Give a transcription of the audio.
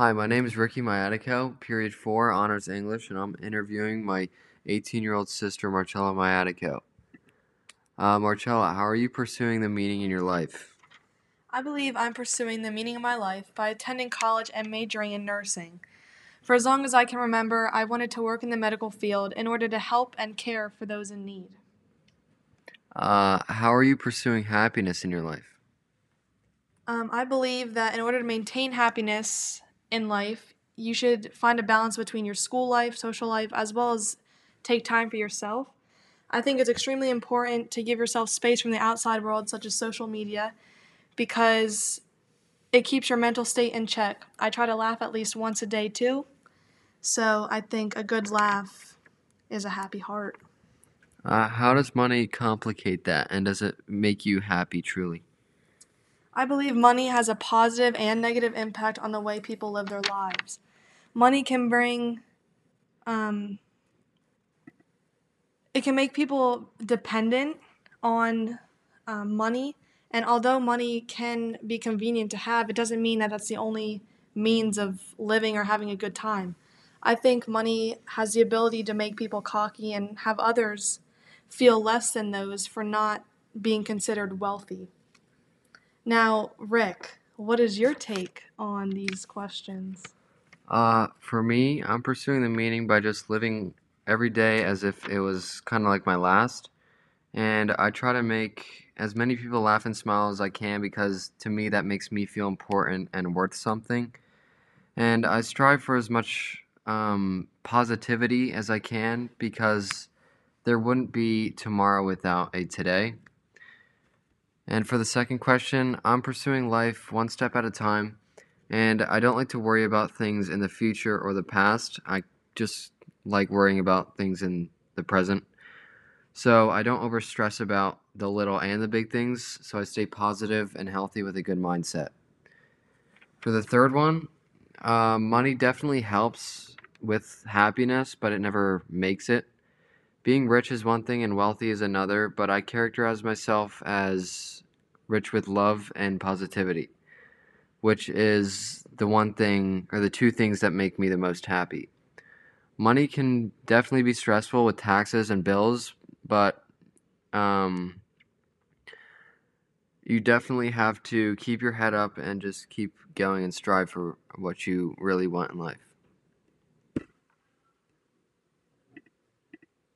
Hi, my name is Ricky Myatico, period four, honors English, and I'm interviewing my 18 year old sister, Marcella Myatico. Uh, Marcella, how are you pursuing the meaning in your life? I believe I'm pursuing the meaning of my life by attending college and majoring in nursing. For as long as I can remember, I wanted to work in the medical field in order to help and care for those in need. Uh, how are you pursuing happiness in your life? Um, I believe that in order to maintain happiness in life, you should find a balance between your school life, social life, as well as take time for yourself. I think it's extremely important to give yourself space from the outside world, such as social media, because it keeps your mental state in check. I try to laugh at least once a day too, so I think a good laugh is a happy heart. Uh, how does money complicate that, and does it make you happy truly? I believe money has a positive and negative impact on the way people live their lives. Money can bring, um, it can make people dependent on um, money. And although money can be convenient to have, it doesn't mean that that's the only means of living or having a good time. I think money has the ability to make people cocky and have others feel less than those for not being considered wealthy. Now, Rick, what is your take on these questions? Uh, for me, I'm pursuing the meaning by just living every day as if it was kind of like my last. And I try to make as many people laugh and smile as I can because to me that makes me feel important and worth something. And I strive for as much um, positivity as I can because there wouldn't be tomorrow without a today. And for the second question, I'm pursuing life one step at a time, and I don't like to worry about things in the future or the past. I just like worrying about things in the present. So I don't over stress about the little and the big things, so I stay positive and healthy with a good mindset. For the third one, uh, money definitely helps with happiness, but it never makes it. Being rich is one thing and wealthy is another, but I characterize myself as rich with love and positivity, which is the one thing or the two things that make me the most happy. Money can definitely be stressful with taxes and bills, but um, you definitely have to keep your head up and just keep going and strive for what you really want in life.